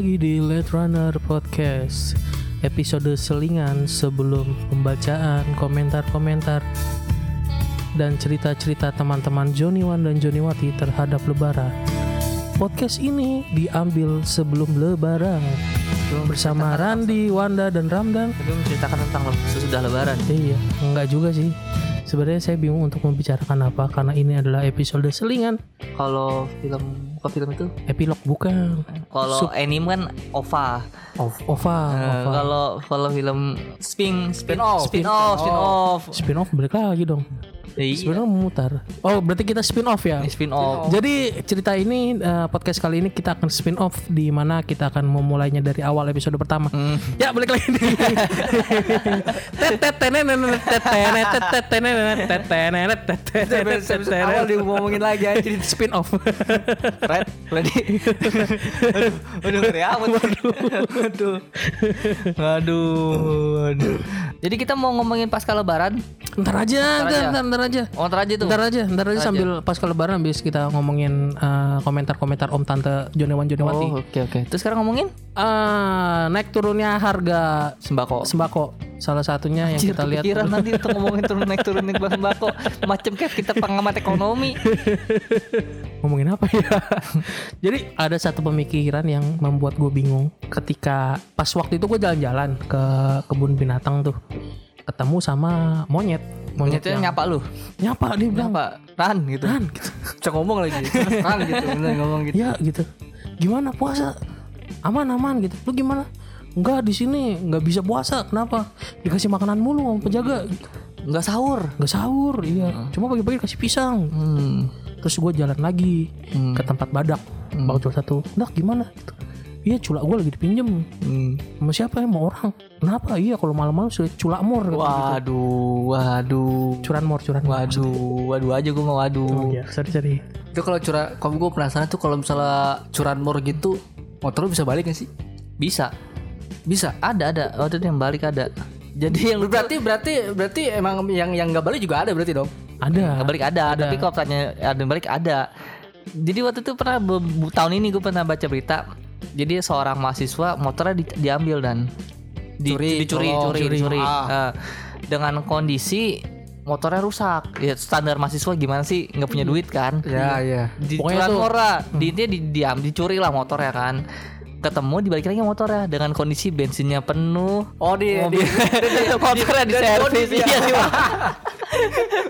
lagi di Let Runner Podcast. Episode selingan sebelum pembacaan komentar-komentar Dan cerita-cerita teman-teman Joni Wan dan Joni Wati terhadap lebaran. Podcast ini diambil sebelum lebaran. Bersama Randi, Wanda, dan Ramdan. Tapi menceritakan tentang sesudah lebaran. Iya, enggak juga sih. Sebenarnya saya bingung untuk membicarakan apa Karena ini adalah episode selingan. Kalau film kok film itu? Epilog bukan Kalau anime kan OVA. Ov Ova, Eh, Ova. Kalau kalau film spin spin Spin-off. spin off spin off. Spin off balik lagi dong Iya. Sebenarnya memutar. Oh, berarti kita spin off ya. Spin off. Jadi cerita ini eh, podcast kali ini kita akan spin off di mana kita akan memulainya dari awal episode pertama. Hmm. Ya, balik lagi nih. Awal dia ngomongin lagi anjir. spin off. Red, ready. aduh, aduh, ngeri amat. Waduh, waduh, waduh, waduh. Jadi kita mau ngomongin pasca lebaran. Ntar aja, ntar, aja. ntar, ntar aja. Oh, ntar aja tuh. Ntar aja, ntar aja sambil pas ke lebaran habis kita ngomongin eh, komentar-komentar Om Tante Jonewan Jonewati. Oh, oke oke. Terus sekarang ngomongin Eh, naik turunnya harga sembako. sembako salah satunya yang Anjir, kita lihat kepikiran nanti untuk ngomongin turun naik turun naik sembako macam kayak kita pengamat ekonomi ngomongin apa ya jadi ada satu pemikiran yang membuat gue bingung ketika pas waktu itu gue jalan-jalan ke kebun binatang tuh ketemu sama monyet. Monyet Monyetnya yang nyapa lu? Nyapa dia bilang. Nyapa. Ran gitu. "Ran," gitu. Ngomong lagi. Kan gitu, bener ngomong gitu. ya gitu. Gimana puasa? Aman aman gitu. Lu gimana? Enggak di sini nggak bisa puasa. Kenapa? Dikasih makanan mulu sama penjaga. Nggak sahur. Nggak sahur iya. Cuma pagi-pagi kasih pisang. Hmm. terus gue jalan lagi Hmm. ke tempat badak. Bang Cul satu dak gimana? Gitu iya culak gue lagi dipinjem. Hmm. sama siapa ya? Sama orang. Kenapa? Iya kalau malam-malam sudah culak mor gitu. Waduh Waduh. Curan mor curan mor. Waduh Waduh aja gue mau oh waduh iya. Sorry sorry. Itu kalau curah, kalau gue penasaran tuh kalau misalnya curanmor gitu, motor lu bisa balik gak sih? Bisa. Bisa. Ada ada. Waktu itu yang balik ada. Jadi yang Berarti berarti berarti emang yang yang nggak balik juga ada berarti dong. ada. Nggak balik ada, Tapi kalau tanya ada yang balik ada. Jadi waktu itu pernah Tahun ini gue pernah baca berita Jadi seorang mahasiswa motornya di- diambil dan di, Curi. dicuri, Oh, curi, curi. dicuri. Ah. Eh, dengan kondisi motornya rusak. Ya standar mahasiswa gimana sih nggak punya duit kan? Ya ya. Di murah, di intinya di, diam, dicuri lah motornya kan. Ketemu dibalik lagi motornya dengan kondisi bensinnya penuh. Oh di, di, motornya di servis iya di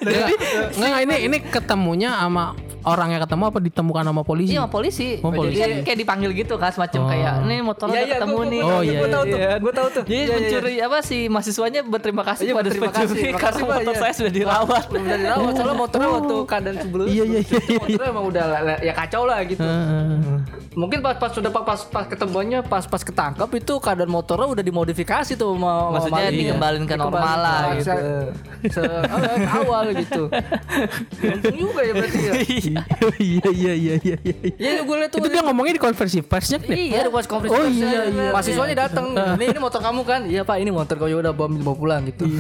jadi nggak ini ini ketemunya sama orang yang ketemu apa ditemukan sama polisi Iya sama polisi. Oh, polisi. Jadi kan kayak dipanggil gitu kan semacam Oh. kayak ini motornya Iya, udah iya, ketemu gua- gua- nih. gua Oh, tahu, iya, gua tahu tuh. Iya. Gua tahu tuh. Jadi Iya, iya, iya. pencuri apa sih mahasiswanya berterima kasih Iya, pada berterima pencuri kasih. karena motor iya. saya sudah dirawat. Udah dirawat soalnya motornya waktu keadaan sebelumnya. Iya, iya, iya, iya. Motornya emang udah ya kacau lah gitu. Heeh. Mungkin pas pas sudah pas pas, pas ketemuannya pas pas ketangkap itu keadaan motornya udah dimodifikasi tuh sama Maksudnya dikembalin ke normal lah gitu. se- se- eh, awal gitu. Untung juga ya berarti ya. iya iya iya iya iya Ya gue liat tuh itu dia ngomongnya di konversi persnya nih Iya, ada pas konferensi Oh, iya, iya, Mahasiswanya datang. Ini ini motor kamu kan? Iya, Pak, ini motor kau ya udah bawa bawa pulang gitu.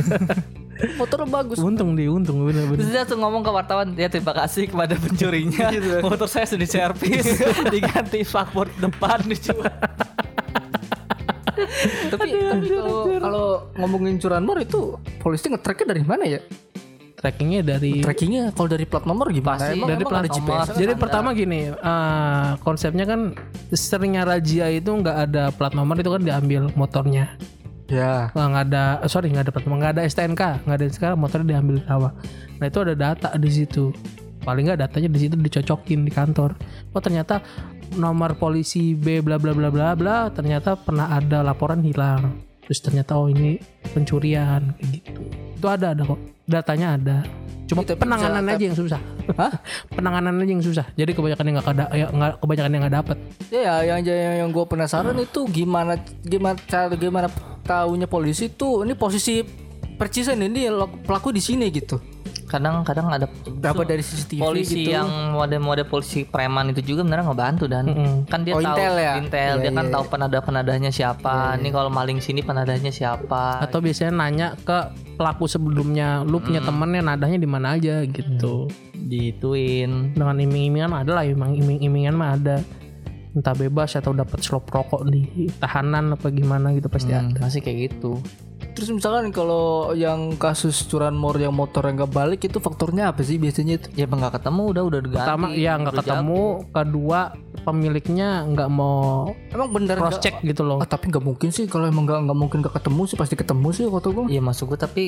Motornya bagus. untung dia untung bener Terus dia tuh ngomong ke wartawan, ya terima kasih kepada pencurinya. Motor saya sudah diservis, diganti fakbor depan dijual. tapi tapi kalau kalau ngomongin curanmor itu polisi nge-tracknya dari mana ya? Trackingnya dari Trackingnya kalau dari plat nomor gimana? Pasti emang, dari emang plat ada nomor. GPS? Jadi pertama gini, eh, konsepnya kan seringnya razia itu nggak ada plat nomor itu kan diambil motornya. Ya. Nggak nggak ada, sorry nggak ada plat nomor, nggak ada STNK, nggak ada STNK, motornya diambil di sawah. Nah itu ada data di situ. Paling nggak datanya di situ dicocokin di kantor. Oh ternyata nomor polisi B bla bla bla bla bla ternyata pernah ada laporan hilang. Terus ternyata oh ini pencurian kayak gitu. Itu ada ada kok. Datanya ada. Cuma tapi penanganan bisa- aja yang susah. Hah? penanganan aja yang susah. Jadi kebanyakan yang nggak ada, ya, nggak kebanyakan yang nggak dapet. Ya, yang yang, yang gue penasaran itu gimana gimana cara gimana tahunya polisi tuh ini posisi percisan ini pelaku di sini gitu. Kadang-kadang ada Dapat dari CCTV polisi gitu. yang mode-mode polisi preman itu juga beneran ngebantu dan Mm-mm. kan dia Oh, tahu intel ya? intel, dia Iya, kan iya, tahu penada-penadanya siapa. Ini kalau maling sini penadanya siapa. Atau biasanya nanya ke pelaku sebelumnya, lu punya temennya nadanya di mana aja gitu. Dituin. Dengan iming-imingan ada lah, iming- iming-imingan mah ada. entah bebas atau dapat slop rokok di tahanan apa gimana gitu pasti Hmm, ada masih kayak gitu. Terus misalkan kalau yang kasus curanmor yang motor yang nggak balik itu faktornya apa sih biasanya itu? Ya emang nggak ketemu udah udah diganti. pertama ya nggak ketemu kedua pemiliknya nggak mau Emang bener cross check gitu loh Ah, tapi nggak mungkin sih kalau emang nggak nggak mungkin nggak ketemu sih pasti ketemu sih kata gue. Iya masuk gue tapi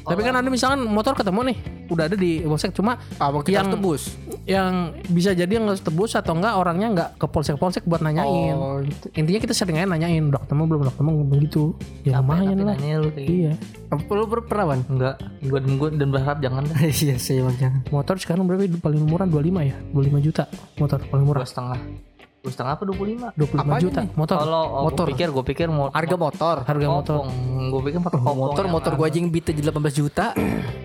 tapi kan ada misalkan motor ketemu nih udah ada di polsek cuma Apa kita Yang- harus tebus? yang bisa jadi yang harus tebus atau enggak orangnya nggak ke polsek polsek buat nanyain Oh, gitu. intinya kita sering aja nanyain udah ketemu belum udah ketemu begitu ya lumayan tapi lah nanya lu kayak iya Apa lu pernah? Enggak, gue dan gue dan berharap jangan iya sih emang jangan. motor sekarang berapa paling murah 25 ya 25 juta motor paling murah Dua setengah. Dua setengah apa dua puluh lima? 25 Apanya juta nih? motor Kalau oh, Motor. gue pikir gue pikir mau Harga motor. harga motor Gue pikir motor kopong Motor motor gua aja yang beat aja 18 juta.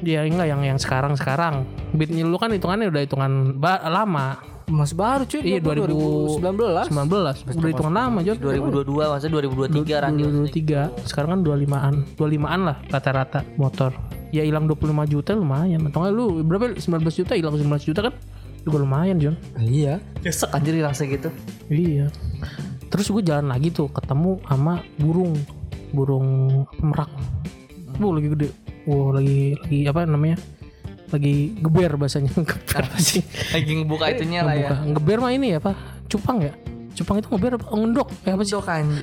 dia enggak yang yang sekarang sekarang beatnya lu kan hitungannya udah hitungan lama Masih baru cuy. Iya, gua 19 2019. udah hitungan lama Jon 2022 maksudnya 2023 Randy 2023 sekarang kan 25an 25an lah rata-rata motor. Ya hilang 25 juta lumayan. Atau lu berapa? 19 juta hilang 19 juta kan? Juga lumayan John Iya. Nyesek anjir hilang segitu. Iya. Terus gue jalan lagi tuh ketemu sama burung. Burung merak. Bu lagi gede. Wow lagi lagi apa namanya lagi geber bahasanya geber apa sih Lagi ngebuka itunya lah ya Ngebuka. ngeber mah ini ya apa cupang ya cupang itu ngeber apa ngendok ya apa sih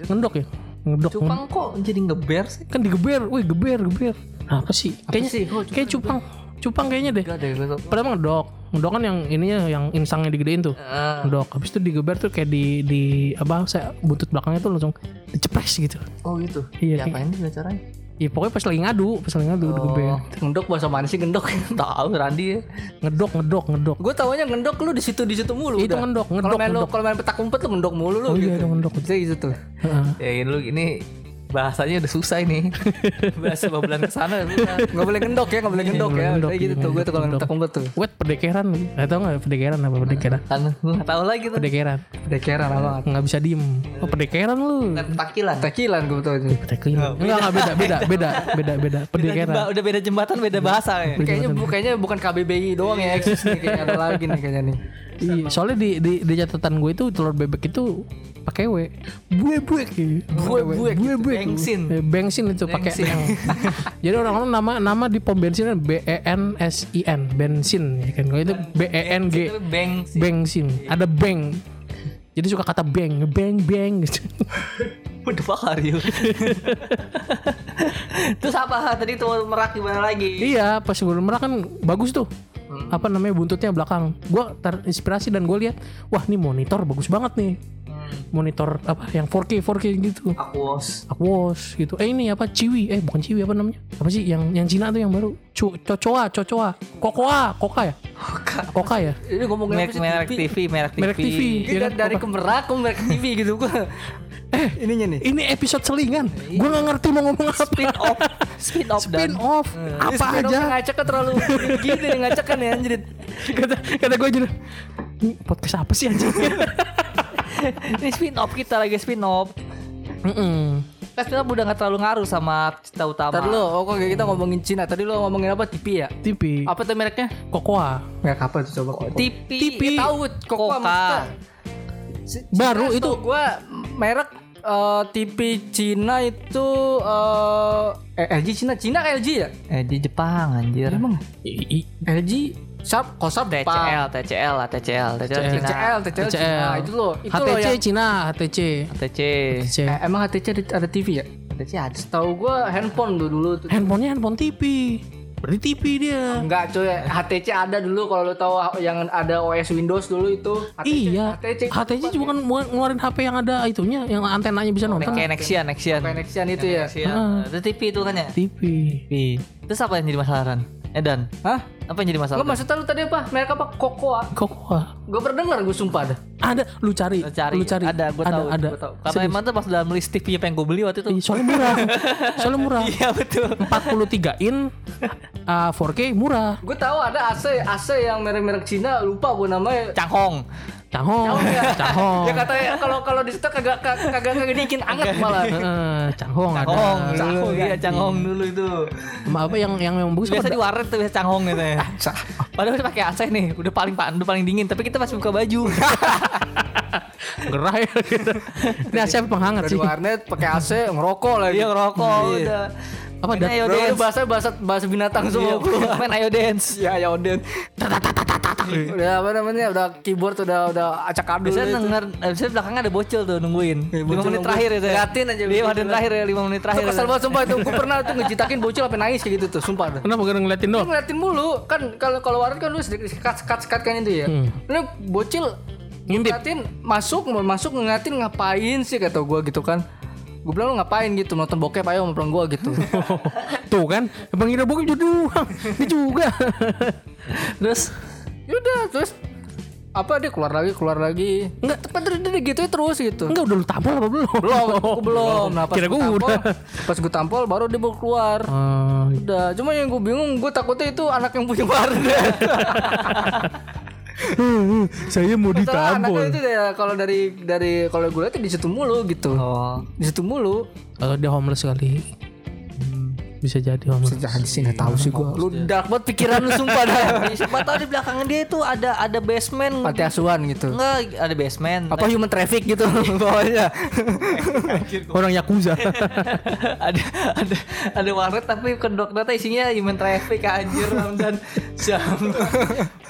ngendok ya ngedok Cupang kok jadi ngeber sih? kan digeber, wih geber geber. Apa sih? Kayaknya sih? Kok kayak cupang, cupang kayaknya deh. Padahal mah ngedok, ngedok kan yang ininya yang insangnya digedein tuh. Ah. Ngedok, habis itu digeber tuh kayak di di apa? Saya buntut belakangnya tuh langsung dicepres gitu. Oh gitu Iya, Ya apain dia caranya? Ya pokoknya pas lagi ngadu, pas lagi ngadu digeber. Ngendok bahasa mana sih ngendok? Tahu Randy ya Ngedok, ngedok, ngedok. gue taunya ngendok lu di situ di situ mulu. Itu udah. ngendok, Kalau ngedok, main ngedok. kalau main petak umpet lu ngendok mulu lu Oh iya, gitu. ada ngedok. Bisa gitu tuh. Heeh. Ya lu ini bahasanya udah susah ini Bahasa babelan ke sana Nggak boleh ngendok ya, nggak boleh ngendok ya. Kayak gitu iya, tuh gue tuh kalau petak umpet tuh. Wet pedekeran, atau nggak pedekeran apa pedekeran? Kan gue gak tau lagi tuh Pedekeran, Dekeran apa? nggak bisa diem. Oh pedekeran lu. Kan takilan Tekilan gue betul itu. Pedekeran. Enggak, enggak beda, beda, beda, beda, beda. Pedekeran. Udah beda jembatan beda bahasa ya Kayaknya kayaknya bukan KBBI doang ya eksis nih kayaknya ada lagi nih kayaknya nih. Iya, soalnya di, di, di catatan gue itu telur bebek itu pakai W. Bue bue Bue buek bue bue. Bensin. Eh, Bensin itu pakai. Jadi orang-orang nama nama di pom bensin kan B E N S I N bensin ya kan. Kalau itu B E N G Itu beng sih bensin. Ada beng. Jadi suka kata beng, beng beng gitu. What the fuck are you? Terus apa tadi tuh merak gimana lagi? iya, pas gue merah kan bagus tuh. Apa namanya buntutnya belakang. Gue terinspirasi dan gue lihat, wah ini monitor bagus banget nih. Monitor apa yang 4K 4K gitu. Aquos Aquos gitu. Eh ini apa Ciwi? Eh bukan Ciwi apa namanya? Apa sih yang yang Cina tuh yang baru? Cu, Cocoa, Cocoa. Kokoa, Koka ya? Koka ya? Ini ngomongin merek, merek TV, merek TV. Merek TV. Ini ya kan? dari, Koka. kemerak ke merek TV gitu gua. Eh, ininya nih. Ini episode selingan. Gue nggak ngerti mau ngomong apa. Spin off, spin off Spin dan off. Apa Spin aja? ngacak kan terlalu gini ngacak kan ya anjir. kata kata gue aja. Ini podcast apa sih anjing? ini spin off kita lagi spin off. Mm-mm. Kan spin off udah gak terlalu ngaruh sama cerita utama. Tadi lo, oh kok kita ngomongin Cina. Tadi lo ngomongin apa? TV ya? TV. Apa tuh mereknya? Kokoa. Merek apa tuh coba? TV. TV. Eh, tahu Koko Koka. Baru Cina, itu. gua merek eh, TV Cina itu eh eh, LG Cina, Cina LG ya? Eh di Jepang anjir. Emang I- i- LG Sharp, kok Sharp TCL, TCL lah, TCL, TCL, TCL. Cina. TCL, TCL, Cina. TCL. Itu loh, itu loh HTC yang Cina, HTC. TC. HTC. Eh, emang HTC ada, ada TV ya? TC ada. Tahu gua handphone dulu tuh. Handphonenya handphone TV. Berarti TV dia. Enggak cuy, HTC ada dulu kalau lo tahu yang ada OS Windows dulu itu. HTC, Iya. HTC, HTC juga kan ngeluarin HP yang ada itunya, yang antenanya bisa nonton. Kayak Nexian, Nexian. Connection itu ya. Nexian. Itu TV itu kan ya? TV. TV. Terus apa yang jadi masalah Ran? Edan, Hah? apa yang jadi masalah? Lo maksudnya lu tadi apa? Merek apa? Kokoa. Kokoa. Gue pernah denger gue sumpah dah. Ada, lu cari. Lu cari. Lu cari. Ada, gue ada, tahu. ada. Gua tahu. Karena emang tuh pas dalam list TV yang gue beli waktu itu. Soalnya murah. Soalnya murah. Iya betul. 43 in uh, 4K murah. Gue tahu ada AC, AC yang merek-merek Cina lupa gue namanya. Canghong. Canghong. Canghong. Ya katanya kalau kalau di situ kagak kagak kagak bikin anget malah. Heeh, Canghong ada. Canghong dulu. Canghong, Iya. Canghong dulu itu. Sama apa yang yang yang bagus Biasa di warnet tuh biasa Canghong gitu ya. Padahal udah pakai AC nih, udah paling udah paling dingin, tapi kita masih buka baju. Gerah ya gitu. Ini AC penghangat Dari sih. warnet pakai AC ngerokok lagi. Iya ngerokok Iya. udah. Apa, Main ayo dance. bahasa bahasa bahasa binatang semua. bro. Main ayo dance. Ya ya Oden. udah apa namanya? Udah keyboard udah udah acak adul. Biasanya itu. denger, biasanya belakangnya ada bocil tuh nungguin. Iya, 5 bocil menit nunggu. terakhir itu. ya. Liatin aja 5 bocil. menit terakhir ya, 5 menit terakhir. kesel banget sumpah itu. Gue pernah tuh ngejitakin bocil sampai nangis kayak gitu tuh, sumpah dah. Kenapa gak ngeliatin doang? ngeliatin mulu kan kalau kalau warnet kan lu sedikit sekat sekat sekat kan itu ya. Hmm. Lu bocil Ngintip. ngeliatin masuk mau masuk ngeliatin ngapain sih kata gua gitu kan. Gue bilang lu ngapain gitu nonton bokep ayo sama gua gitu. Tuh kan, Bang Ira Bokep jadi doang. Ini juga. Terus Yaudah terus apa dia keluar lagi keluar lagi enggak tepat dia, dia gitu terus gitu Enggak udah lu tampol apa belum? belum aku belum nah pas Kira gue tampol udah. pas gue tampol baru dia baru keluar Oh, udah cuma yang gue bingung gue takutnya itu anak yang punya warnet saya mau ditampol. itu ya kalau dari dari kalau gue lihat di situ mulu gitu oh, di situ mulu Kalau dia homeless kali. Bisa jadi homeless. Sejak di sini tahu sih gue lu dark banget pikiran lu sumpah dah siapa tahu di belakangnya dia itu ada ada basement. panti asuhan gitu Enggak, ada basement. apa human traffic gitu bawahnya Orang Yakuza. ada ada ada warnet tapi kedok data isinya human traffic anjir dan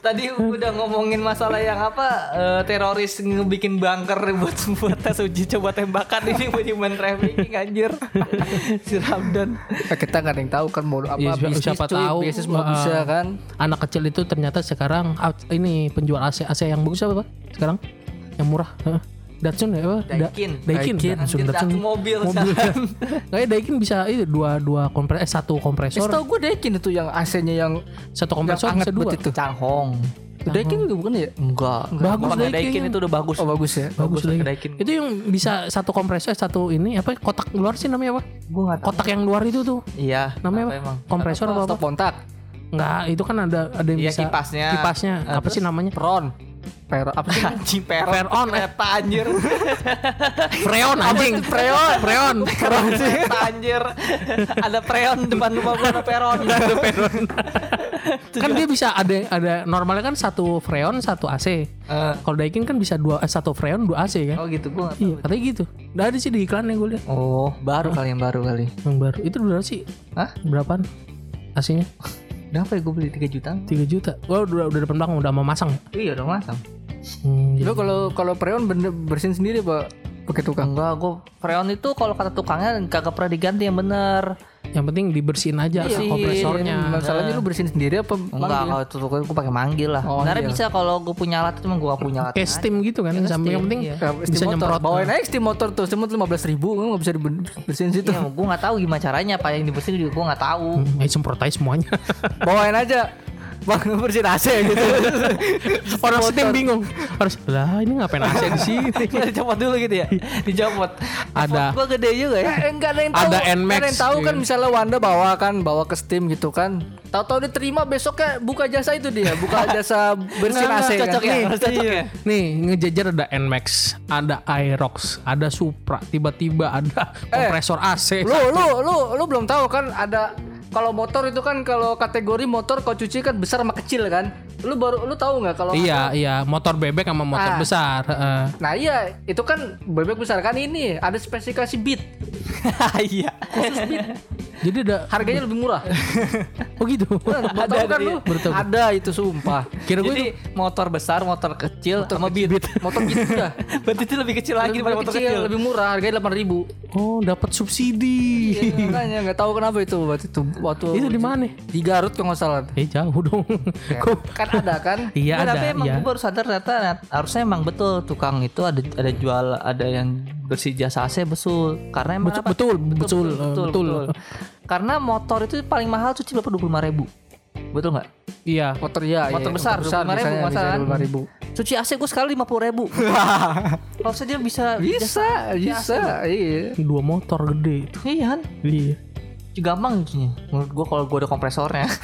tadi udah ngomongin masalah yang apa eh, teroris ngebikin bunker buat buat tes uji coba tembakan ini buat human trafficking anjir si Ramdan Nah, kita nggak ada yang tahu kan mau apa siapa- bisnis siapa cuy, tahu, bisnis mau uh, bisa kan Anak kecil itu ternyata sekarang out- ini penjual AC AC yang bagus apa Pak? Sekarang yang murah. Datsun ya apa? Da- Daikin. Daikin. Daikin. Datsun, Datsun. Datsun mobil, mobil. San. Kayak Daikin bisa itu dua dua kompres eh satu Ya, kompresor, setahu gue Daikin itu yang AC-nya yang satu kompresor yang bisa dua. itu. Changhong Daikin juga bukan ya? enggak Bagus Daikin. Daikin itu udah bagus Oh bagus ya. Bagus pakai Daikin. Daikin Itu yang bisa satu kompresor satu ini apa kotak luar sih namanya apa? gue nggak tahu Kotak yang luar itu tuh. iya Namanya apa? emang Kompresor apa apa? Stop kontak. Enggak, itu kan ada ada yang Iya, bisa kipasnya. Kipasnya. Nah, apa sih namanya? Peron. Per apa sih? anjing peron Peron, eh. kereta anjir Freon anjing. Freon, freon. kereta anjir ada preon depan rumah gua ada peron ada peron kan dia bisa ada ada normalnya kan satu freon satu AC. Kalau Daikin kan bisa dua eh, satu freon dua AC kan? oh gitu gua. Iya, katanya gitu. Udah ada sih di iklan yang gue lihat. oh baru kali yang baru kali Yang baru. Itu berapa sih? Hah? Berapaan? AC-nya? berapa ya gue beli 3 juta 3 juta. Wah, udah udah depan belakang udah mau masang. iya udah masang Hmm, Lo kalau kalau Preon bener bersihin sendiri pak pakai tukang. enggak gue freon itu kalau kata tukangnya kagak pernah diganti yang bener yang penting dibersihin aja Iya, kompresornya. Masalahnya lu bersihin sendiri apa? enggak manggil? kalau itu tukang gue pakai manggil lah Oh, sebenarnya iya. bisa kalau gue punya alat cuma gue gak punya alat Kayak steam gitu kan. Sampai yang penting iya. Ya, bisa steam motor. nyemprot. Bawain aja steam motor tuh, steam motor lima belas ribu, nggak bisa dibersihin situ. Iya, gue gak tahu gimana caranya apa yang dibersihin juga gue gak tahu. Hmm, ayo semprot aja semuanya. Bawain aja. Bang bersihin AC gitu. Orang steam bingung. Harus lah ini ngapain AC di sini? Dicopot dulu gitu ya. Dicopot. Ada. Gue gede juga ya. Eh, enggak ada yang tahu. Ada Nmax, ada yang tahu kan iya. misalnya Wanda bawa kan, bawa ke Steam gitu kan. Tahu-tahu diterima besoknya buka jasa itu dia, buka jasa bersihin AC kan. Cocok ya. Cocok ya. Nih ngejajar ada Nmax, ada Aerox, ada Supra, tiba-tiba ada kompresor AC. Lu lu lu lu belum tahu kan ada kalau motor itu kan kalau kategori motor kau cuci kan besar sama kecil kan. Lu baru lu tahu nggak kalau Iya, iya, motor bebek sama Ah. motor besar. heeh. Nah iya itu kan bebek besar kan ini ada spesifikasi beat Iya. Jadi ada harganya lebih murah. Oh gitu. Mau tahu kan lu? Baru tahu. Ada itu sumpah. Kira gue Jadi motor besar, motor kecil, sama beat. Motor beat udah. Berarti itu lebih kecil lagi daripada Lebih motor kecil, kecil. lebih murah harganya delapan ribu. Oh, dapat subsidi. Makanya nggak tahu kenapa itu waktu itu waktu Itu di mana? di Garut kalau nggak salah. Eh jauh dong. Kok- Kan ada kan? Iya ada. tapi emang Iya. gue baru sadar ternyata harusnya emang betul tukang itu ada ada jual ada yang bersih jasa AC betul karena emang Betul, apa? betul, betul, eh, betul. karena motor itu paling mahal cuci berapa dua puluh ribu betul nggak Iya. Motor ya, Motor iya. besar, 25.000 misalnya, masalah. bisa 25.000. cuci AC gue sekali lima puluh ribu kalau saja bisa Bisa, bisa, iya. Dua motor gede itu. iya kan Iya. Gampang cucinya menurut gue kalau gue ada kompresornya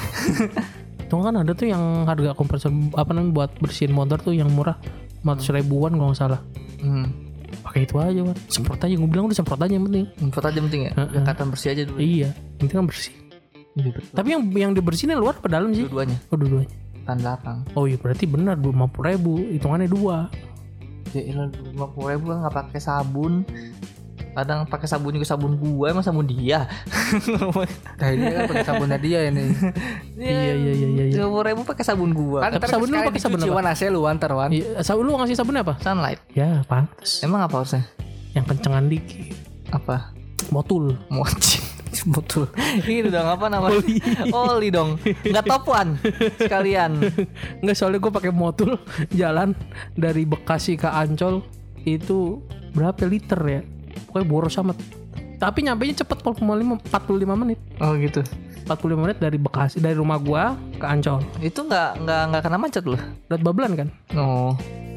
Tuh kan ada tuh yang harga kompresor apa namanya buat bersihin motor tuh yang murah 400 ribuan kalau nggak salah. hmm. Pakai itu aja kan. Semprot aja gue bilang udah semprot aja yang penting. Info aja penting ya Heeh. kelihatan bersih aja dulu Iya, yang penting kan bersih. Tapi yang yang dibersihin luar apa dalam sih? dua-duanya Oh dua-duanya. tan belakang Oh iya berarti benar 50 ribu hitungannya dua. ya lima puluh ribu nggak pakai sabun kadang pakai sabun juga sabun gua emang sabun dia Nah ini kan pakai sabunnya dia ini. Iya iya iya iya. iya. lima puluh ribu pakai sabun gua Kan Tapi sabun lu pakai sabun apa? AC lu antar wan. Iya, sabun lu ngasih sabun apa? sunlight Ya, pantas. emang apa harusnya Yang kencengan dikit. apa Motul. mochi Betul. ini dong apa namanya oli, dong nggak topuan sekalian Enggak soalnya gue pakai motul jalan dari Bekasi ke Ancol itu berapa liter ya? Pokoknya boros amat. Tapi nyampe cepet 45 45 menit. oh gitu 45 menit dari Bekasi dari rumah gua ke Ancol. itu nggak nggak nggak kena macet loh Lihat Bablan kan? oh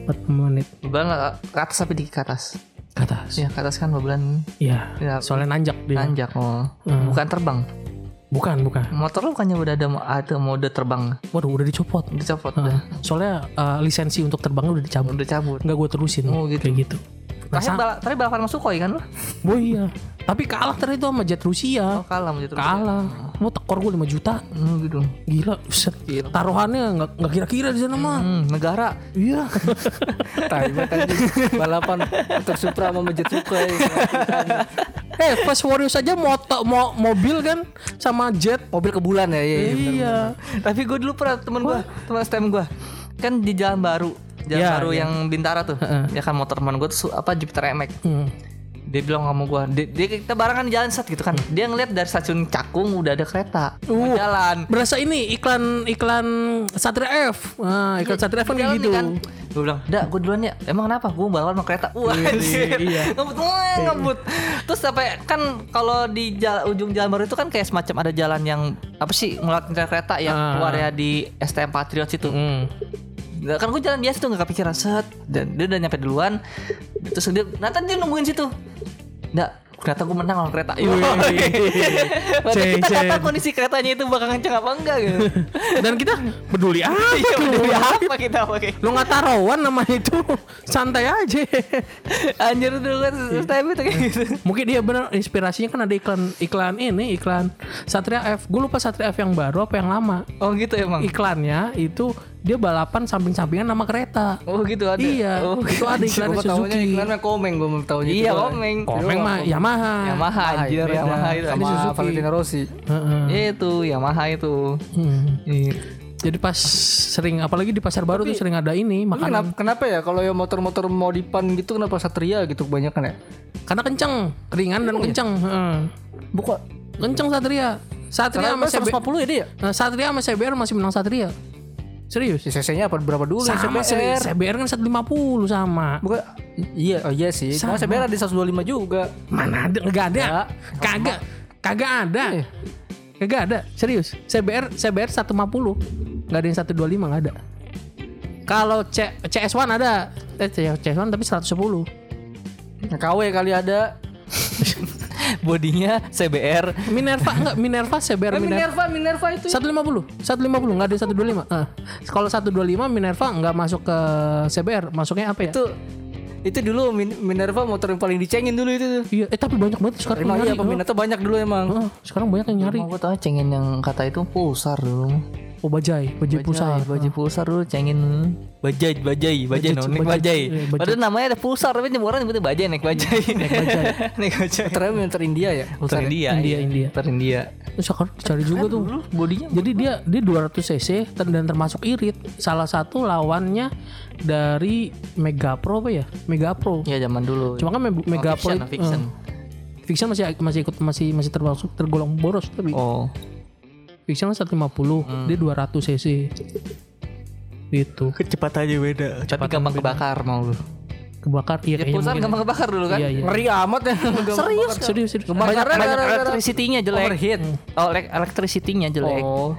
45 menit beban nggak ke atas tapi di ke atas ke atas. ya ke atas kan beban Iya. ya, Soalnya nanjak dia. nanjak oh Hmm. bukan terbang Bukan, bukan. motor lu bukannya udah ada ada mode terbang Waduh, udah dicopot. dicopot Heeh. udah Soalnya eh, lisensi untuk terbang udah dicabut. udah cabut Enggak gue terusin. Oh, gitu. Kayak gitu. Terakhir bala, terakhir balapan sama Sukhoi kan lu Oh iya. Tapi kalah tadi itu sama jet Rusia. oh kalah sama Jatuh Kalah. Mau tekor gue 5 juta. oh, gitu Gila, buset. Taruhannya nggak nggak kira-kira di sana mah. hmm, negara Iya. Tai banget anjing. Balapan motor Supra sama Jet Sukhoi. eh, Fast Warriors aja moto mo, mobil kan sama jet. Mobil ke bulan ya, iya. iya, bener. Iya. tapi gue dulu pernah temen gue teman STM gue kan di jalan baru jalan Ya, baru ya. yang Bintara tuh Heeh. ya kan motor teman gue tuh apa Jupiter MX Hmm. dia bilang sama gue dia, dia kita barengan di jalan set gitu kan dia ngeliat dari stasiun Cakung udah ada kereta mau Uh. jalan Berasa ini iklan iklan Satria F. Nah, iklan Satria F kan kayak gitu. kan. Gue bilang, "Dak, gue duluan ya." Emang kenapa? Gue balapan sama kereta. Wah, anjir. iya. Ngebut, wah, ngebut. Terus sampai kan kalau di jala- ujung jalan baru itu kan kayak semacam ada jalan yang apa sih ngelatin kereta yang Ah. keluar ya di STM Patriot situ. Hmm. Nah, kan gue jalan biasa tuh gak kepikiran set dan dia udah nyampe duluan. Terus dia, nah dia nungguin situ. Nggak, ternyata gue menang lawan kereta. Iya. Padahal kita nggak tahu kondisi keretanya itu bakal kenceng apa enggak gitu. Dan kita peduli apa? Iya, peduli apa kita pakai. Lo nggak taruhan nama itu santai aja. Anjir dulu kan STM itu kayak gitu. Mungkin dia bener inspirasinya kan ada iklan iklan ini iklan Satria F. Gue lupa Satria F yang baru apa yang lama. Oh gitu emang. Iklannya itu dia balapan samping-sampingan sama kereta. Oh gitu ada. Iya, Oh, itu ada iklan Suzuki. iklannya komeng gue mau taunya Iya gitu. komeng. Komeng mah Yamaha. Yamaha anjir beda. Yamaha itu. sama Suzuki. Valentino Rossi. Heeh. Itu Yamaha itu. Hmm. Iya. Jadi pas sering apalagi di pasar baru tuh sering ada ini Tapi makanan. Kenapa, kenapa ya kalau yang motor-motor modifan gitu kenapa Satria gitu kebanyakan ya? Karena kenceng, ringan dan kenceng. Heeh. Bukan. Kenceng Satria. Satria sama Karena CB 150 ya dia? Nah, Satria sama CBR masih menang Satria. Serius? Si CC-nya apa berapa dulu Sama CBR? CBR kan 150 sama. Bukan Iya, oh iya sih. Sama Sama. CBR ada 125 juga. Mana ada? Enggak ada. Ya. Kagak. Kagak ada. Eh. Kagak ada. Serius. CBR CBR 150. Enggak ada yang 125 enggak ada. Kalau C, CS1 ada. Eh, CS1 tapi 110. Nah, KW kali ada. Bodinya CBR. Minerva enggak Minerva CBR Eh, Minerva. Minerva, Minerva itu. 150 150 nggak ada 125 Ah. kalau 125 Minerva nggak masuk ke CBR masuknya apa ya Itu itu dulu Min- Minerva motor yang paling dicengin dulu itu tuh. iya eh tapi banyak banget sekarang Emang iya peminatnya banyak dulu emang. Oh, sekarang banyak yang nyari Mau gue tau cengin yang kata itu pulsar dong. Oh bajai bajai pulsar Bajai pulsar dulu cengin bajai bajai bajai Bajai, no, naik bajai. bajai. Iya, bajai. Padahal namanya ada pulsar tapi nyebut orang nyebutnya bajai naik bajai. Naik bajai. naik bajai. Ternyata motor India ya. Pulsar India. India, iya. India. Pulsar India. Terus sekarang cari juga tuh Bodinya jadi dia dia 200 cc ter- dan termasuk irit salah satu lawannya dari Mega Pro apa ya Mega Pro ya zaman dulu. cuma kan Me- Mega Pro fiction, itu- fiction. eh, Fiction masih masih ikut masih masih termasuk tergolong boros tapi Oh. Fiction 150 dia 200 cc gitu Kecepatannya beda. Tapi gampang kebakar mau lu. kebakar iya Ya mungkin. gampang kebakar dulu kan? iya iya Ngeri amat ya. Serius? serius serius Banyak, Karena- banyak electricity-nya jelek. Overheat. Oh, electricity-nya jelek. Oh.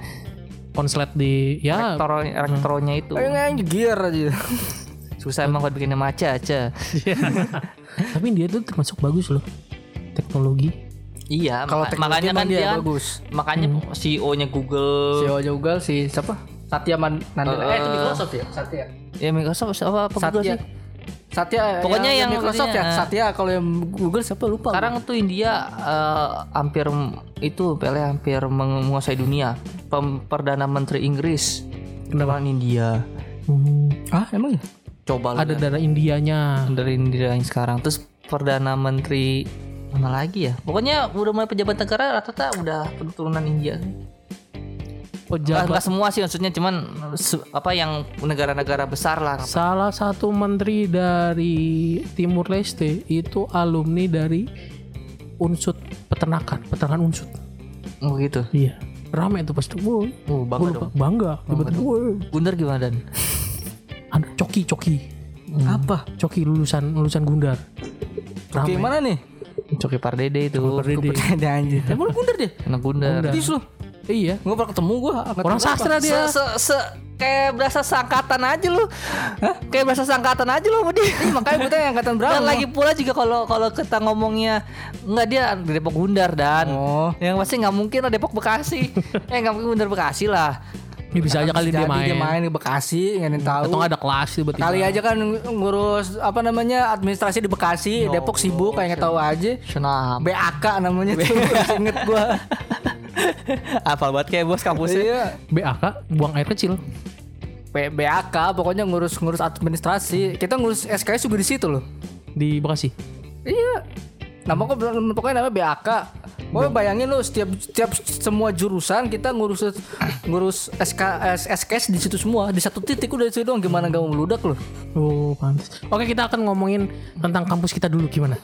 konslet di ya Elektro elektronya itu. Ayo nggak gear aja. Susah emang buat bikinnya maca aja. tapi dia tuh termasuk bagus loh teknologi Iya, Kalau maka- makanya kan dia dia bagus. Makanya CEO-nya Google. CEO juga si siapa? Satya Man Nandela. Eh, Eh, itu Microsoft ya? Satya. Ya Microsoft apa apa Google Satya. sih? Satya Pokoknya yang Microsoft ya. ininya. Satya kalau yang Google siapa lupa. Sekarang tuh India eh, hampir itu PLE hampir menguasai dunia. Pem- Perdana Menteri Inggris Kenapa? India. Hmm. Ah, emang ya? Coba ada darah Indianya. dari Indira yang sekarang. Terus perdana menteri mana lagi ya? Pokoknya udah mulai pejabat negara rata-rata udah keturunan India. Pejabat nggak semua sih maksudnya cuman apa yang negara-negara besar lah. Salah satu menteri dari Timur Leste itu alumni dari unsut peternakan, peternakan unsut. Oh gitu. Iya. Rame itu pasti. Woi. Oh, bangga lupa. dong. Bangga. Tiba-tiba. Gundar gimana dan? Ada coki coki. Apa? Coki lulusan lulusan Gundar. Oke, mana nih? Coki Pardede itu. Pardede. Ada anjir. Emang gundar deh. Anak Gundar. Dis lu. Iya. Gua pernah ketemu gua. Orang sastra dia. se, se, kayak berasa seangkatan aja lu. Hah? Kayak berasa seangkatan aja lu sama dia. Makanya gue tanya angkatan berapa? Dan lagi pula juga kalau kalau kita ngomongnya enggak dia di Depok Gundar dan Oh. yang pasti nggak mungkin lah Depok Bekasi. eh nggak mungkin Gundar Bekasi lah. Ya, bisa aja kali dia main. Dia main di Bekasi, nggak ada yang tahu. Atau ada kelas tiba-tiba. Kali aja kan ngurus apa namanya administrasi di Bekasi, Depok sibuk kayak nggak tahu aja. Senam. BAK namanya tuh inget gua. Apal banget kayak bos kampusnya. Iya. BAK buang air kecil. BAK pokoknya ngurus ngurus administrasi. Kita ngurus SKS juga di situ loh. di Bekasi. Iya. Nama kok pokoknya namanya BAK. Pokoknya bayangin lu setiap setiap semua jurusan kita ngurus ngurus SKS SKS di situ semua di satu titik udah di situ doang gimana gak mau meludak lu. Oh, pantas. Oke, kita akan ngomongin tentang kampus kita dulu gimana?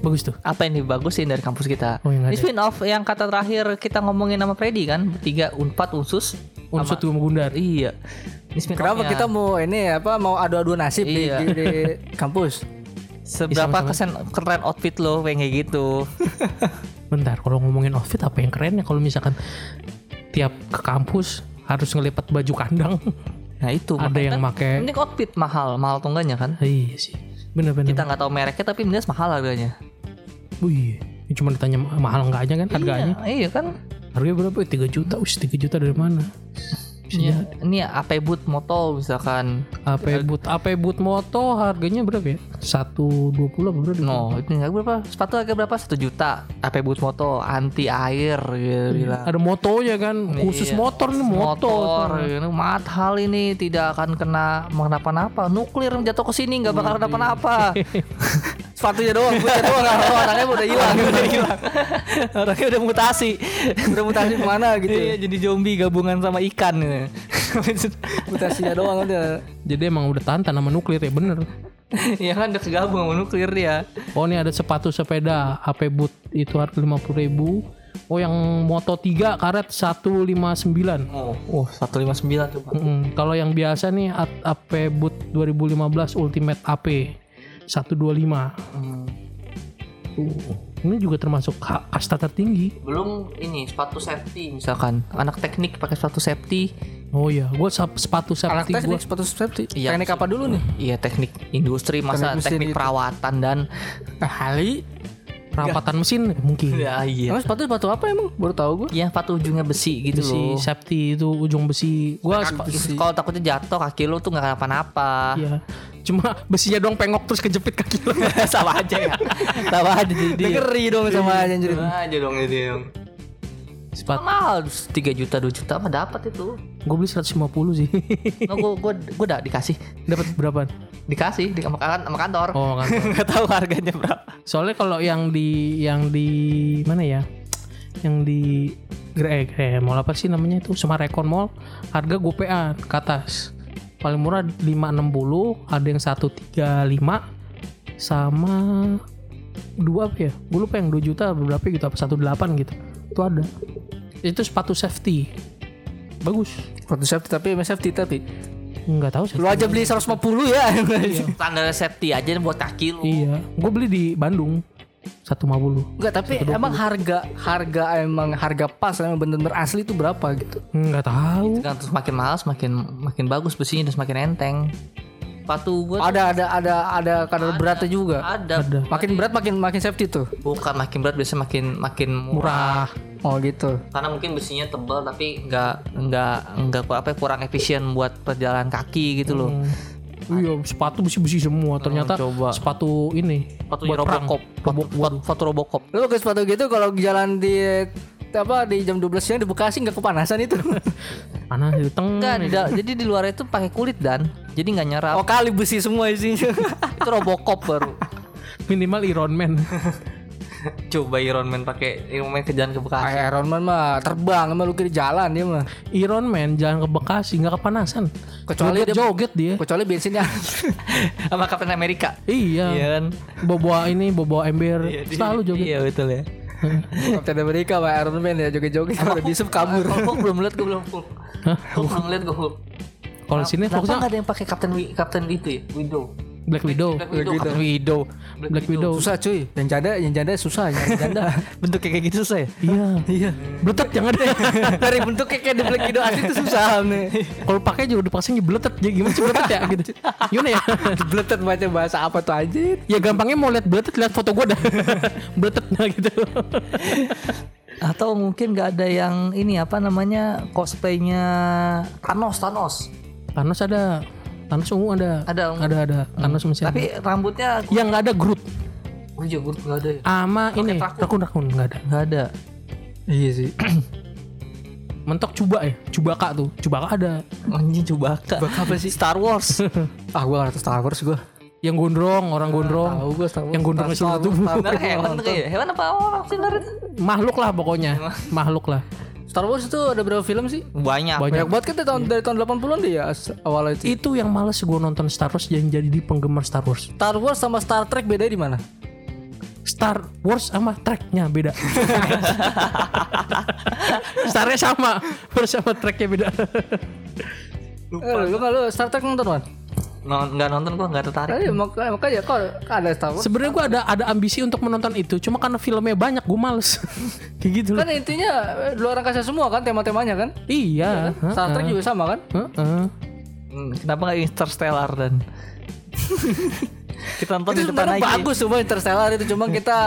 Bagus tuh. Apa yang dibagusin dari kampus kita? Oh, Ini spin off yang kata terakhir kita ngomongin sama Freddy kan, bertiga Unpad Unsus. Unsur tuh Gundar. Iya. Ini Kenapa kita mau ini apa mau adu-adu nasib di- Iya. di, di kampus? Seberapa Sama-sama. kesen keren outfit lo kayak gitu. Bentar, kalau ngomongin outfit apa yang keren ya kalau misalkan tiap ke kampus harus ngelipat baju kandang. Nah itu Ada makanya yang kan make- Ini outfit mahal, mahal atau enggaknya kan? iya sih. Bener-bener. Kita nggak tahu mereknya tapi jelas mahal harganya. Wih, ini cuma ditanya mahal enggaknya kan harganya. Iya, iya kan? Harganya berapa? 3 juta. Wih, 3 juta dari mana? Iya. Ini AP boot moto misalkan. AP boot AP boot moto harganya berapa ya? 120 apa berapa? No, itu nggak berapa? Sepatu harga berapa? Satu juta. AP boot moto anti air gitu bilang. Ada motonya kan, khusus Iya. motor nih moto. motor ini mahal ini tidak akan kena kenapa-napa nuklir jatuh ke sini nggak bakal kenapa-napa Sepatunya doang, punya doang. Orangnya udah hilang, udah hilang. orangnya udah mutasi Udah mutasi ke mana gitu. iya jadi zombie gabungan sama ikan Mutasinya doang udah. Jadi emang udah tantan sama nuklir ya bener. ya kan udah kegabung sama nuklir dia Oh ini ada sepatu sepeda AP boot itu harga 50 ribu. Oh yang Moto 3 karet 159. oh oh 159 tuh. Mm, Kalau yang biasa nih AP boot 2015 Ultimate AP 125. Hmm. Uh, ini juga termasuk ka- kasta tertinggi. belum ini sepatu safety misalkan anak teknik pakai sepatu safety Oh iya, gue sepatu Anak safety gue teknik sepatu safety. Iya. Teknik apa dulu nih? iya teknik industri masa Teknik teknik perawatan dan Kali. Perawatan mesin mungkin. ya iya Emang sepatu sepatu apa emang? Baru tahu gua. yang sepatu ujungnya besi gitu Besi loh safety itu ujung besi. Gua. Kalau takutnya jatuh kaki lu tuh nggak kenapa-napa. Iya. Cuma besinya doang pengok terus kejepit kaki lo. Sama aja ya. Sama aja jadi. Ngeri dong sama aja anjir. Sama aja dong itu yang. Sepatu. Mahal 3 juta 2 juta mah dapat itu. Gue beli 150 sih. Nah, gua gua gua udah dikasih. Dapat berapa? Dikasih di sama, kan- sama kantor. Oh kan. Enggak tahu harganya berapa. Soalnya kalau yang di yang di mana ya? Yang di Gre eh, mall apa sih namanya itu? Semarekon Mall harga gopean ke atas. Paling murah 560, ada yang 135 sama dua apa ya? Gue lupa yang 2 juta berapa gitu apa 18 gitu. Itu ada. Itu sepatu safety. Bagus. Sepatu safety tapi emang safety tapi. Enggak tahu sih. Lu aja beli 150 ya. Standar safety aja buat kaki lu. Iya, gue beli di Bandung 150. Enggak, tapi emang harga harga emang harga pas emang bener-bener asli itu berapa gitu. Enggak tahu. Kan terus makin mahal semakin makin bagus besinya terus makin enteng. Sepatu tuh Ada ada ada ada kadar beratnya juga. ada. Ada. Makin berat makin makin safety tuh. Bukan makin berat biasanya makin makin murah. Murah. Oh gitu. karena mungkin besinya tebal tapi nggak nggak nggak apa kurang efisien buat perjalanan kaki gitu loh. Hmm. Iya, sepatu besi-besi semua. Ternyata coba. sepatu ini Sepatunya buat perang. Robocop, foto, foto, foto Robocop. Lu pakai sepatu gitu kalau jalan di apa di jam 12 siang di Bekasi nggak kepanasan itu. Panas itu teng. Enggak, di da- jadi di luar itu pakai kulit dan jadi nggak nyerap. oh kali besi semua isinya. Itu Robocop baru. Minimal Iron Man. Coba Iron Man pakai Iron Man ke jalan ke Bekasi. Ah, Iron Man mah terbang sama lu di jalan dia mah. Iron Man jalan ke Bekasi nggak kepanasan. Kecuali dia joget dia. kecuali bensinnya. Sama Captain America. Iya. Iya kan? Bawa ini, bawa ember. Selalu joget. Iya betul ya. Captain America sama Iron Man ya joget-joget kalau bisa kabur. Kalau Hulk belum lihat gue belum Hulk. Hulk belum lihat gue Hulk. Kalau sini Kenapa fokusnya nggak ada yang pakai Captain Captain itu ya? Widow. Black Widow. Black Widow. Widow. Captain Widow. Black Widow. Susah cuy. Yang janda, yang janda susah, yang janda. Bentuknya kayak gitu susah ya? Iya. Iya. Bletet jangan deh. Dari bentuknya kayak di Black Widow asli itu susah nih. Kalau pakai juga dipasangnya bletet. Jadi gimana sih bletet ya gitu. Gimana ya? Bletet baca bahasa apa tuh anjir? ya gampangnya mau lihat bletet lihat foto gue dah. bletetnya gitu. Atau mungkin nggak ada yang ini apa namanya cosplaynya Thanos Thanos. Thanos ada. Thanos ungu ada. Ada, ungu. Ada ada. Thanos masih ada. Tapi rambutnya Yang nggak ada Groot. gue juga nggak ada. ya? Ama ini rakun. rakun nggak ada. Nggak ada. Iya sih. Mentok coba ya. Cubaka tuh. Cubaka ada. Anjing Chewbacca. apa sih? Star Wars. Ah gua nggak tahu Star Wars gua. Yang gondrong, orang gondrong. Tahu gua Star Wars. Yang gondrong seluruh tubuh. Bener hewan tuh kayak hewan apa orang sih bener itu? Makhluk lah pokoknya. Makhluk lah. Star Wars itu ada berapa film sih? Banyak. Banyak. Banyak banget kita tahun dari tahun 80-an deh ya awalnya itu. Itu yang males gue nonton Star Wars yang jadi di penggemar Star Wars. Star Wars sama Star Trek beda di mana? Star Wars sama tracknya beda. Starnya sama, Wars sama tracknya beda. Eh, lu nggak lu Star Trek nonton kan? Non, nggak nonton gua nggak tertarik. Ayo makanya makanya kok ada Star Wars. Sebenarnya gue ada ada ambisi untuk menonton itu, cuma karena filmnya banyak gue males. Kayak gitu loh. Kan intinya eh, luar angkasa semua kan tema-temanya kan? Iya. Star Trek juga sama kan? Heeh. Hmm, Kenapa nggak Interstellar dan kita nonton itu di depan aja. bagus cuma Interstellar itu cuma kita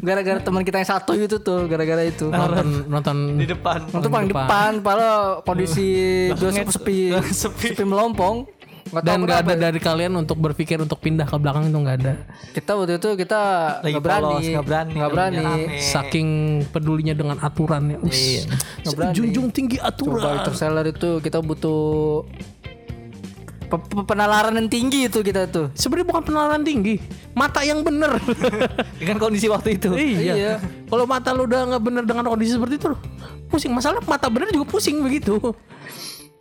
gara-gara teman kita yang satu itu tuh gara-gara itu Nonton nonton Di depan. nonton paling depan padahal kondisi bioskop sepi sepi melompong nggak tahu dan nggak ada dari kalian untuk berpikir untuk pindah ke belakang itu nggak ada. kita waktu itu kita Lagi nggak berani polos, nggak berani, nggak berani. Saking pedulinya dengan aturan ya. Iya. Junjung tinggi coba aturan. Interstellar itu kita butuh pe- pe- penalaran yang tinggi itu kita tuh Sebenarnya bukan penalaran tinggi, mata yang bener. Dengan kondisi waktu itu. iya. Iya. Kalau mata lu udah nggak bener dengan kondisi seperti itu, pusing. Masalah mata bener juga pusing begitu.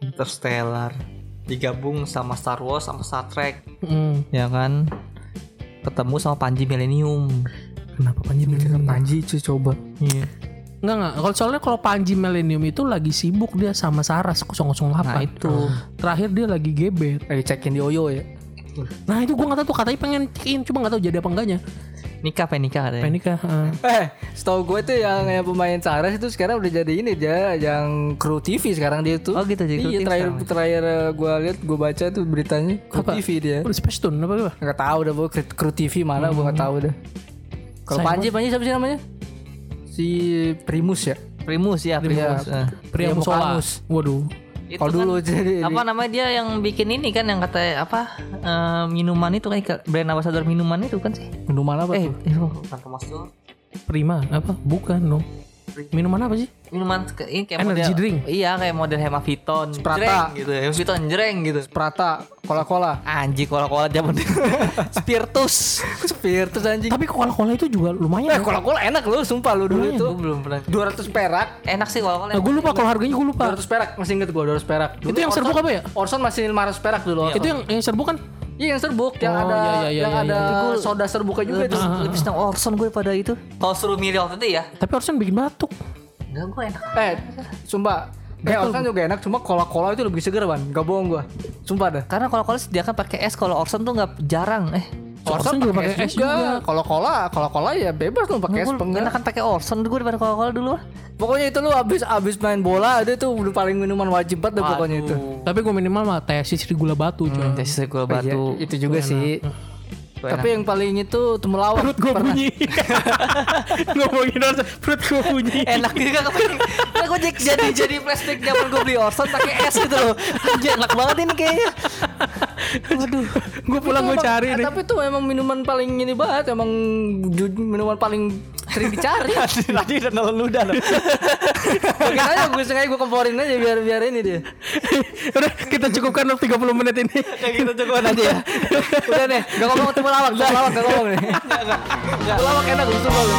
Interstellar digabung sama Star Wars sama Star Trek Hmm. ya kan ketemu sama Panji Millennium Kenapa Panji Millennium? Panji cuy coba iya Enggak enggak. Kalau soalnya kalau Panji Millennium itu lagi sibuk dia sama Saras 008. nah itu Terakhir dia lagi gebet. lagi cekin di Oyo ya Nah itu gua nggak tahu tuh katanya pengen check-in cuma nggak tahu jadi apa enggaknya. Nikah pengen nikah katanya Pengen nikah. eh. Eh, setahu gue tuh yang yang pemain Saras itu sekarang udah jadi ini dia yang kru TV sekarang dia tuh. Oh gitu, jadi kru Iya TV terakhir sekarang. terakhir gue lihat gue baca tuh beritanya kru Apa? TV dia. Udah Space Tune apa apa? Nggak tahu dah bu kru TV mana gue nggak tahu dah. Kalau Panji Panji siapa sih namanya? Si Primus ya. Primus ya Primus Iya. Eh. Pria Iya, Musola. Mukanus. Waduh. Kalau kan dulu jadi apa namanya dia yang bikin ini kan yang kata apa eh, minuman itu kan brand ambassador minuman itu kan sih minuman apa eh tuh? itu bukan Thomas tuh Prima apa? Bukan dong. Minuman apa sih? minuman ke- ini kayak Energy model drink. iya kayak model Hemaviton Sprata. jreng gitu Hemaviton jreng gitu Prata, Cola-Cola. anjing kola-kola zaman Spiritus Spiritus anjing. Tapi Coca-Cola itu juga lumayan. Eh, Cola-Cola enak loh, sumpah lu dulu itu. gue belum pernah 200 perak. enak sih kola-kola Nah, gue lupa kalau harganya gue lupa. 200 perak masih inget gua 200 perak. Itu yang serbuk apa ya? Orson masih 500 perak dulu. Orson. Itu yang yang serbuk kan? Iya yang serbuk yang Oh, ada iya, iya, iya, yang iya, ada iya. soda serbuknya juga itu. lebih, lebih senang Orson gue pada itu kalau suruh milih waktu itu ya Tapi Orson bikin batuk. enggak gue enak Eh, sumpah. Eh, Orson juga enak, cuma cola-cola itu lebih seger, Ban. Gak bohong gua. Sumpah dah. karena kola-kola sediakan pakai es kalau Orson tuh nggak jarang eh Orson juga pakai es juga. Kalau cola, kalau cola ya bebas lu pakai es gue enggak. enakan pakai Orson gue daripada kola-kola dulu. Pokoknya itu lu abis abis main bola ada tuh udah paling minuman wajib banget dah pokoknya itu. Tapi gue minimal mah teh sisri gula batu coy. Jadi gula Oh, iya, batu itu juga sih. Gue Tapi yang paling itu temulawak. Perut gue bunyi. Ngomongin Orson, perut gue bunyi. enak juga kepengen nah, gue jadi jadi jadi flashback zaman gue beli Orson pakai es gitu loh enak banget ini kayaknya Waduh, gue pulang gue cari eh, nih. Tapi itu emang minuman paling ini banget, emang minuman paling sering dicari. Tadi udah nolong ludah loh. Mungkin aja gue sengaja gue komporin aja biar biar ini dia. Udah kita cukupkan loh 30 menit ini. Kayak gitu cukup aja ya. Udah nih, gak ngomong ketemu lawak, ketemu lawak gak ngomong nih. Ketemu lawak enak gue suka lu.